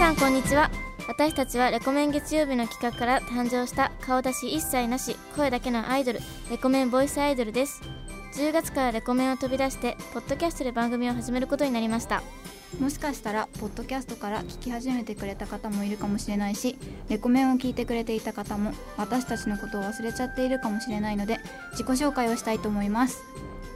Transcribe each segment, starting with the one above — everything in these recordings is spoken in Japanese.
さんこんにちは。私たちはレコメン月曜日の企画から誕生した顔出し一切なし声だけのアイドルレコメンボイスアイドルです。10月からレコメンを飛び出してポッドキャストで番組を始めることになりました。もしかしたらポッドキャストから聞き始めてくれた方もいるかもしれないしレコメンを聞いてくれていた方も私たちのことを忘れちゃっているかもしれないので自己紹介をしたいと思います。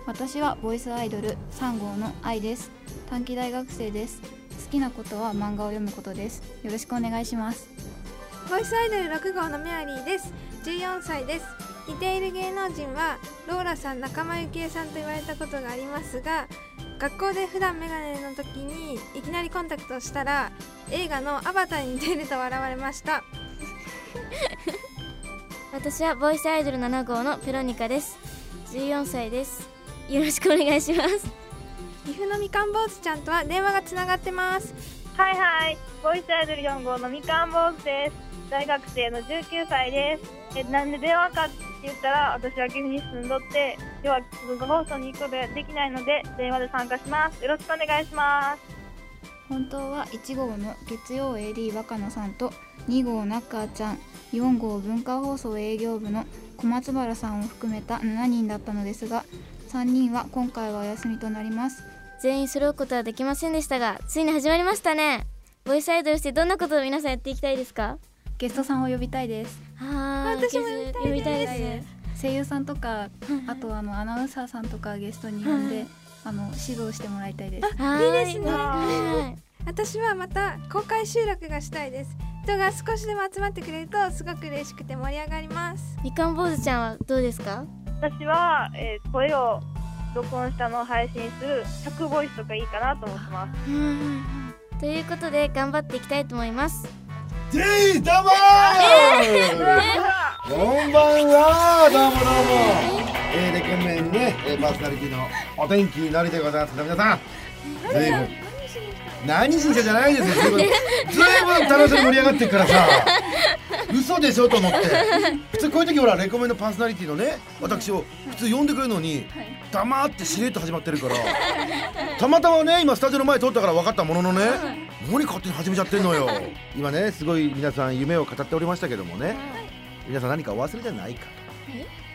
私はボイスアイドル3号の愛です。短期大学生です。きなことは漫画を読むことです。よろしくお願いします。ボイスアイドル6号のメアリーです。14歳です。似ている芸能人はローラさん仲間由紀恵さんと言われたことがありますが学校で普段メガネの時にいきなりコンタクトをしたら映画の「アバター」に似ていると笑われました。私はボイスアイドル7号のペロニカです。14歳です。よろしくお願いします岐阜のみかん坊主ちゃんとは電話がつながってますはいはい、ボイスアイドル4号のみかん坊主です。大学生の19歳です。え、なんで電話かって言ったら、私は岐阜に住んどって、要は文化放送に行くことができないので、電話で参加します。よろしくお願いします。本当は1号の月曜 AD 若野さんと2号ナッカーちゃん4号文化放送営業部の小松原さんを含めた7人だったのですが3人は今回はお休みとなります全員揃うことはできませんでしたがついに始まりましたね。ボイスアイドルしてどんなことを皆さんやっていきたいですか？ゲストさんを呼びたいです。はーい私もやりたいです。呼びたいです。声優さんとかあとあのアナウンサーさんとかゲストに呼んであの指導してもらいたいです。いいですね。はい。私はまた公開収録がしたいです。人が少しでも集まってくれるとすごく嬉しくて盛り上がります。みかん坊主ちゃんはどうですか？私は、えー声を録音したのを配信する100ボイスとかいいかなと思ってます。ということで頑張っていきたいと思います。ジェイどうもーこんばんはどうもどうも。えー、レコメンね、えー、パーソナリティのお天気のりでございます皆さん。ずい。ぶん何しにかじゃないですよずいぶんずいぶん楽しく盛り上がってるからさ嘘でしょと思って。普通こういう時ほらレコメンのパーソナリティのね私を普通呼んでくれるのに黙ってしれっと始まってるから。たまたまね今スタジオの前通ったから分かったもののね何勝手に始めちゃってんのよ。今ねすごい皆さん夢を語っておりましたけどもね。皆さん何かお忘れじゃないかと。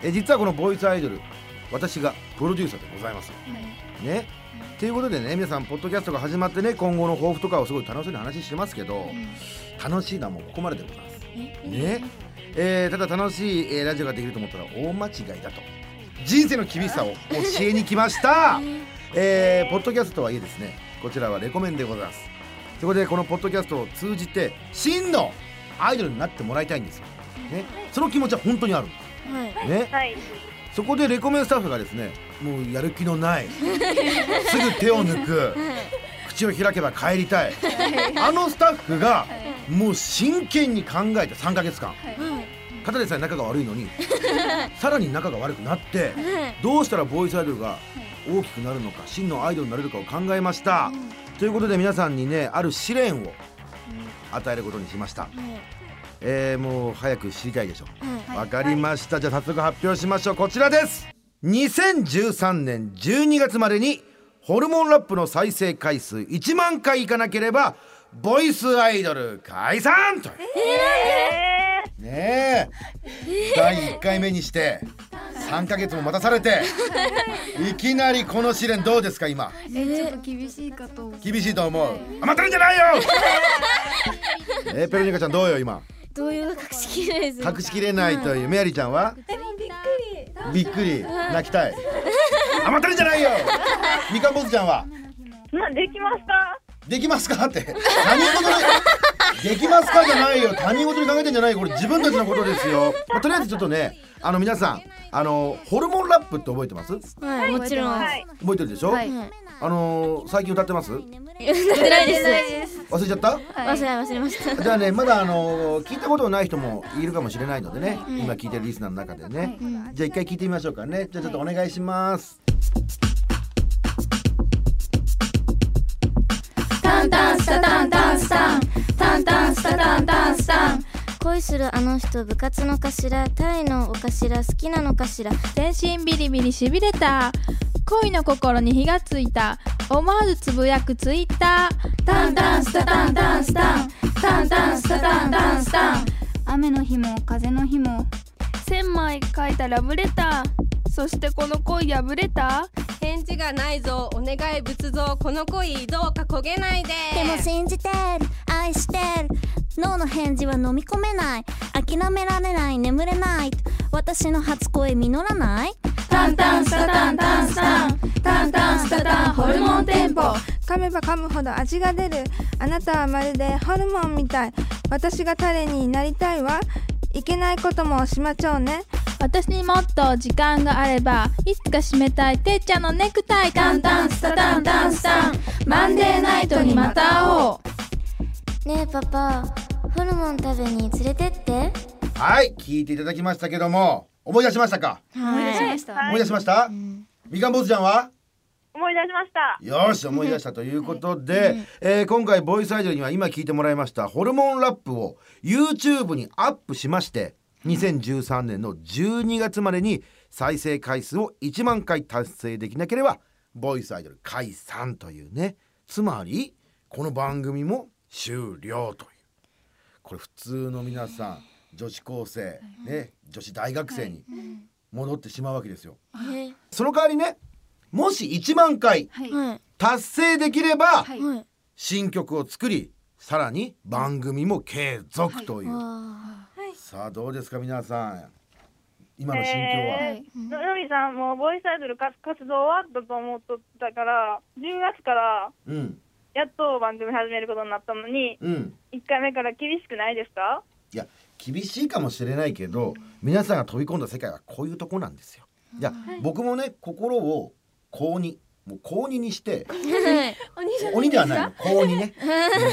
え？実はこのボイスアイドル私がプロデューサーでございます。ね。ということでね皆さんポッドキャストが始まってね今後の抱負とかをすごい楽しそうに話してますけど楽しいのはもうここまででございますね。えーただ楽しい、えーラジオができると思ったら大間違いだと。人生の厳しさを教えに来ました、えーポッドキャストとはいえですねこちらはレコメンでございます。そこでこのポッドキャストを通じて真のアイドルになってもらいたいんですよ、ね、その気持ちは本当にある。はい。ね。はい。そこでレコメンスタッフがですねもうやる気のない。すぐ手を抜く口を開けば帰りたい。あのスタッフがもう真剣に考えて3ヶ月間。ただでさえ仲が悪いのにさらに仲が悪くなってどうしたらボーイスアイドルが大きくなるのか真のアイドルになれるかを考えました。ということで皆さんにねある試練を与えることにしました。えー、もう早く知りたいでしょわかりました、じゃあ早速発表しましょう。こちらです。2013年12月までにホルモンラップの再生回数1万回いかなければボイスアイドル解散とえねえ。第1回目にして3ヶ月も待たされてい。きなりこの試練どうですか今？えちょっと厳しいかと。厳しいと思う。余ってるんじゃないよ！えペロニカちゃんどうよ今？動揺が隠しきれないです。隠しきれないという。メアリーちゃんは？びっくり。泣きたい。余ってるんじゃないよみかんぼずちゃんは？ー、なできますかできますかって。他人事でできますかじゃないよ。他人事に考えてんじゃないよ。これ自分たちのことですよ、まあ、とりあえずちょっとねあの皆さんあのホルモンラップって覚えてます？はいもちろん。ははい。覚えてるでしょ、はい。いあの最近歌ってます？やってないです。忘れちゃった？忘れ忘れました。じゃあねまだあの聞いたことのない人もいるかもしれないのでね、今聞いてるリスナーの中でね、じゃあ一回聞いてみましょうかね。じゃあちょっとお願いしますタンタンスタタンタンスタン。タンタンスタタンタンスタン。恋するあの人部活の頭タイのお頭好きなのかしら？全身ビリビリしびれた。恋の心に火がついた。思わずつぶやくツイッター。タンタンスタタンタンスタン。タンタンスタタンタンスタン。雨の日も風の日も。千枚書いたラブレターそしてこの恋破れた？返事がないぞ。お願い仏像。この恋どうか焦げないで。でも信じてる。愛してる。脳の返事は飲み込めない。諦められない。眠れない。私の初恋実らない？タンタンスタタンタンスタン。タンタンスタタン。ホルモンテンポ。噛めば噛むほど味が出る。あなたはまるでホルモンみたい。私がタレになりたいわ。いけないこともしまちょうね私にもっと時間があればいつか締めたいてっちゃんのネクタイタンタンスタタンタンスタン。マンデーナイトにまた会おう。ねえパパホルモン食べに連れてって。はい聞いていただきましたけども思い出しましたか？思い出しました、はい思い出しました？みかん坊主ちゃんは？思い出しました。よし思い出したということで、えー今回ボイスアイドルには今聞いてもらいましたホルモンラップを YouTube にアップしまして2013年の12月までに再生回数を1万回達成できなければボイスアイドル解散というね。つまりこの番組も終了という。これ普通の皆さん女子高生、ね、女子大学生に戻ってしまうわけですよ。えその代わりねもし1万回達成できれば、新曲を作りさらに番組も継続という、わさあどうですか皆さん。今の心境は、えーののりさんもボイスアイドル活活動終わったと思っとったから10月からうん。やっと番組始めることになったのにうん。1回目から厳しくないですか？いや厳しいかもしれないけど皆さんが飛び込んだ世界はこういうとこなんですよ。いや、僕もね心を高2もう高2にしてはい。鬼ではないの高2ね、う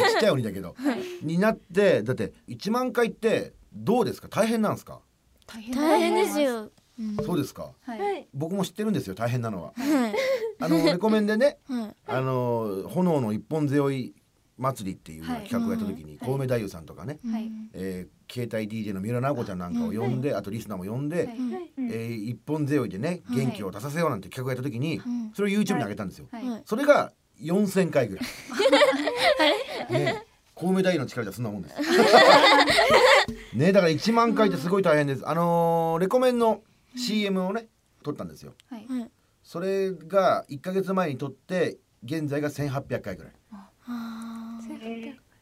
んちっちゃい鬼だけど、になってだって1万回ってどうですか？大変なんですか、大変大変です。よそうですか？はい。僕も知ってるんですよ大変なのは。はい。あのレコメンでね。はい。あの炎の一本背負い祭りっていうはい。企画をやった時に小梅太夫さんとかね、はい。えー携帯 DJ の三浦直子ちゃんなんかを呼んで、あとリスナーも呼んで、はい。えー一本背負いでね元気を出させようなんて企画をやった時に、んそれを YouTube に上げたんですよ、はい。はい。それが4000回ぐらい。ね小梅太夫の力じゃそんなもんです ねだから1万回ってすごい大変です。あのーレコメンの CM をね撮ったんですよ。はい。はい。それが1ヶ月前に撮って現在が1800回ぐらい。あ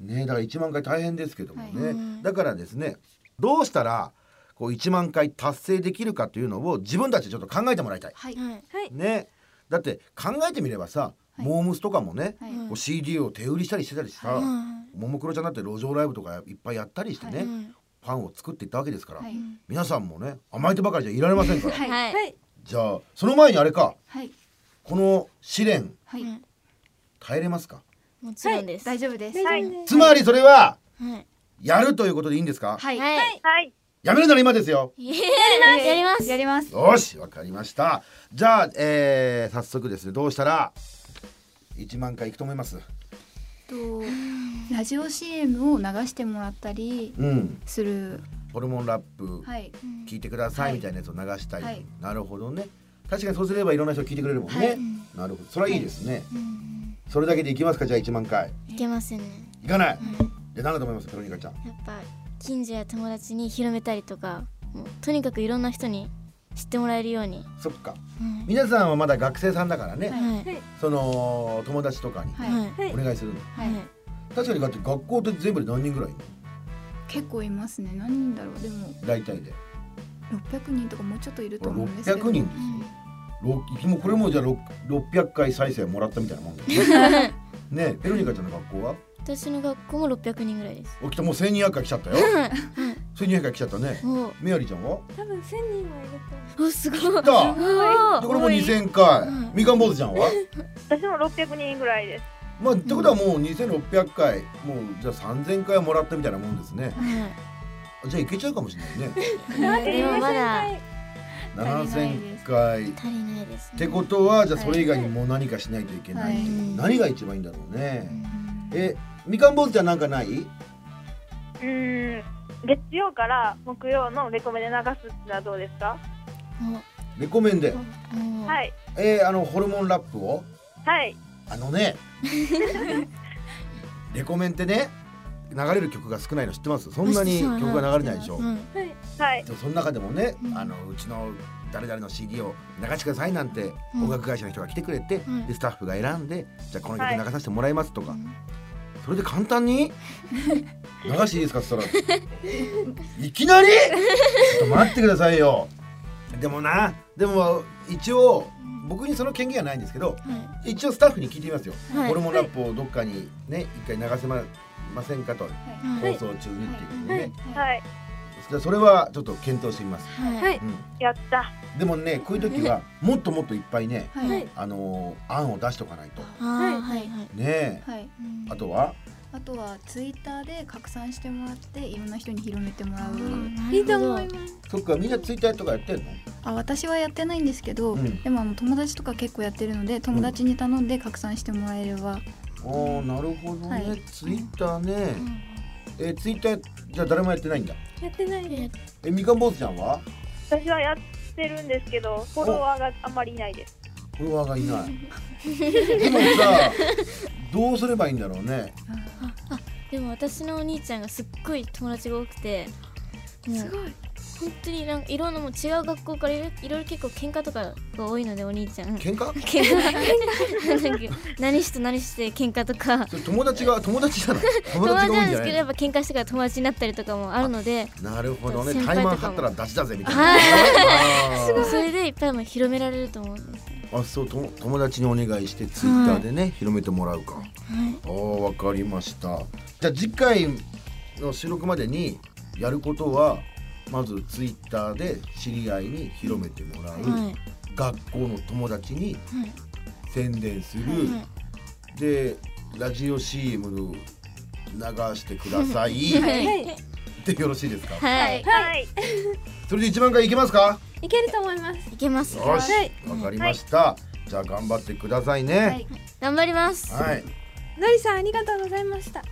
ねだから1万回大変ですけどもね、はい。だからですねどうしたらこう1万回達成できるかというのを自分たちでちょっと考えてもらいたい。はい。ーはい。ね。だって考えてみればさ、はい。モームスとかもね、はい。うんこう CD を手売りしたりしてたりさ、はい。ももクロちゃんだって路上ライブとかいっぱいやったりしてね、はいファンを作っていったわけですから、はい。皆さんもね甘えてばかりじゃいられませんから、はい。じゃあその前にあれか。はい。この試練は耐えれますか？もちろんです。大丈夫です。はい。つまりそれははい。やるということでいいんですか、はい。はい。はい。やめるなら今ですよ。やります。やります。よしわかりました。じゃあ、えー、早速ですね。どうしたら1万回いくと思います？とラジオ CM を流してもらったりうん。する。ホルモンラップはい。聞いてくださいはい。みたいなやつを流したい、はい。なるほどね。確かにそうすればいろんな人聞いてくれるもんね、はい。なるほど。それはいいですね、それだけでいきますか？じゃあ1万回。いけませんね。いかない、で何だと思います？ペロニカちゃん。やっぱ近所や友達に広めたりとかもうとにかくいろんな人に知ってもらえるように、そっか。うん皆さんはまだ学生さんだからね、はい。その友達とかに。お願いするの、はい。確かにだって学校って全部で何人ぐらい結構いますね。何人だろう。でも。の大体で。600人とかもうちょっといると思うんですけど。600人ですよ、ろもうこれもじゃあ6 600回再生もらったみたいなもんだよね。ねえペロニカちゃんの学校は？私の学校も600人ぐらいです。起きた。もう1200回来ちゃったよ。1200回来ちゃったね。お。メアリーちゃんは？多分1000人はいるとおすごい。来た。おでこれも2000回。うんみかん坊主ちゃんは？私も600人ぐらいです。まあってことはもう2600回。もうじゃあ3000回はもらったみたいなもんですね。はじゃあいけちゃうかもしれないね。いでもまだ7000回。っ足りないですねてことはじゃあそれ以外にもう何かしないといけない何が一番いいんだろうね。えみかん坊主ちゃんなんかない？うーん。月曜から木曜のレコメで流すってのはどうですか？レコメンで。はい。えーあのホルモンラップを？はい。あのね。レコメンってね流れる曲が少ないの知ってます？そんなに曲が流れないでしょ、うん。はい。その中でもね、うん。あのうちの誰々の CD を流してくださいなんてうん。音楽会社の人が来てくれて、うん。でスタッフが選んでじゃあこの曲はい。流させてもらいますとか、うんそれで簡単に？流していいですかそしたらいきなり？ちょっと待ってくださいよ。でもなでも一応僕にその権限はないんですけどは一応スタッフに聞いてみますよ、はい。ホルモンラップをどっかにね一回流せまませんかと、い。放送中にっていうふうにね、はいじゃあそれはちょっと検討してみます、はい。はいうん。やった。でもねこういう時はもっともっといっぱいね、はい。はいあのー案を出しとかないと。はい。はいねえ。はい。うんあとは？あとはツイッターで拡散してもらっていろんな人に広めてもらう。いいと思います。そっかみんなツイッターとかやってんの？あ私はやってないんですけど、うん。でもあの友達とか結構やってるので友達に頼んで拡散してもらえれば、おーなるほどね、はい。ツイッターね、えツイッターじゃあ誰もやってないんだ？やってないです。えみかん坊主ちゃんは？私はやってるんですけどフォロワーがあんまりいないです。フォロワーがいない。でもさどうすればいいんだろうね。でも私のお兄ちゃんがすっごい友達が多くてすごい本当になんかいろんなもう違う学校からいろいろ結構喧嘩とかが多いのでお兄ちゃん。喧嘩？喧嘩？なんか何しと何して喧嘩とか。友達が友達じゃない。友友達ないんですけどやっぱ喧嘩してから友達になったりとかもあるので。なるほどね。タイマン張ったら出しだぜみたいな、はい。あー。それでいっぱいも広められると思うんですよ。あそうと友達にお願いしてツイッターでね、広めてもらうか。はい。あーわかりました。じゃあ次回の収録までにやることはまずツイッターで知り合いに広めてもらう、はい。学校の友達にはい。宣伝する、はいでラジオ CM 流してください。はい。はい。でよろしいですか？はい。はい。それで1万回いけますか？い。けると思います。いけますよし。はい。わかりました、じゃあ頑張ってくださいね。頑張ります。はい、のりさんありがとうございました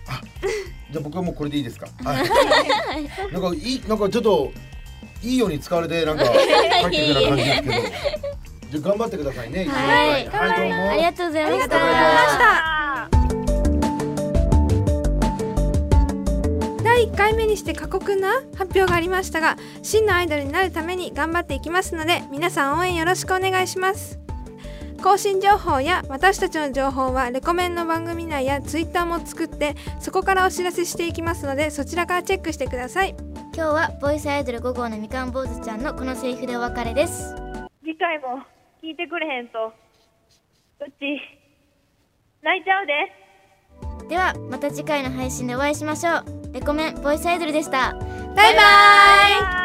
じゃあ僕はもうこれでいいですか？はい。なんかいいなんかちょっといいように使われてなんか 入ってるような感じですけど。じゃあ頑張ってくださいね。はい。はいどうもありがとうございましありがとうございました。あ第1回目にして過酷な発表がありましたが真のアイドルになるために頑張っていきますので皆さん応援よろしくお願いします更新情報や私たちの情報はレコメンの番組内やツイッターも作ってそこからお知らせしていきますのでそちらからチェックしてください。今日はボイスアイドル5号のみかん坊主ちゃんのこのセリフでお別れです。次回も聞いてくれへんと。うち泣いちゃうで。ではまた次回の配信でお会いしましょう。レコメンボイスアイドルでした。バイバーイ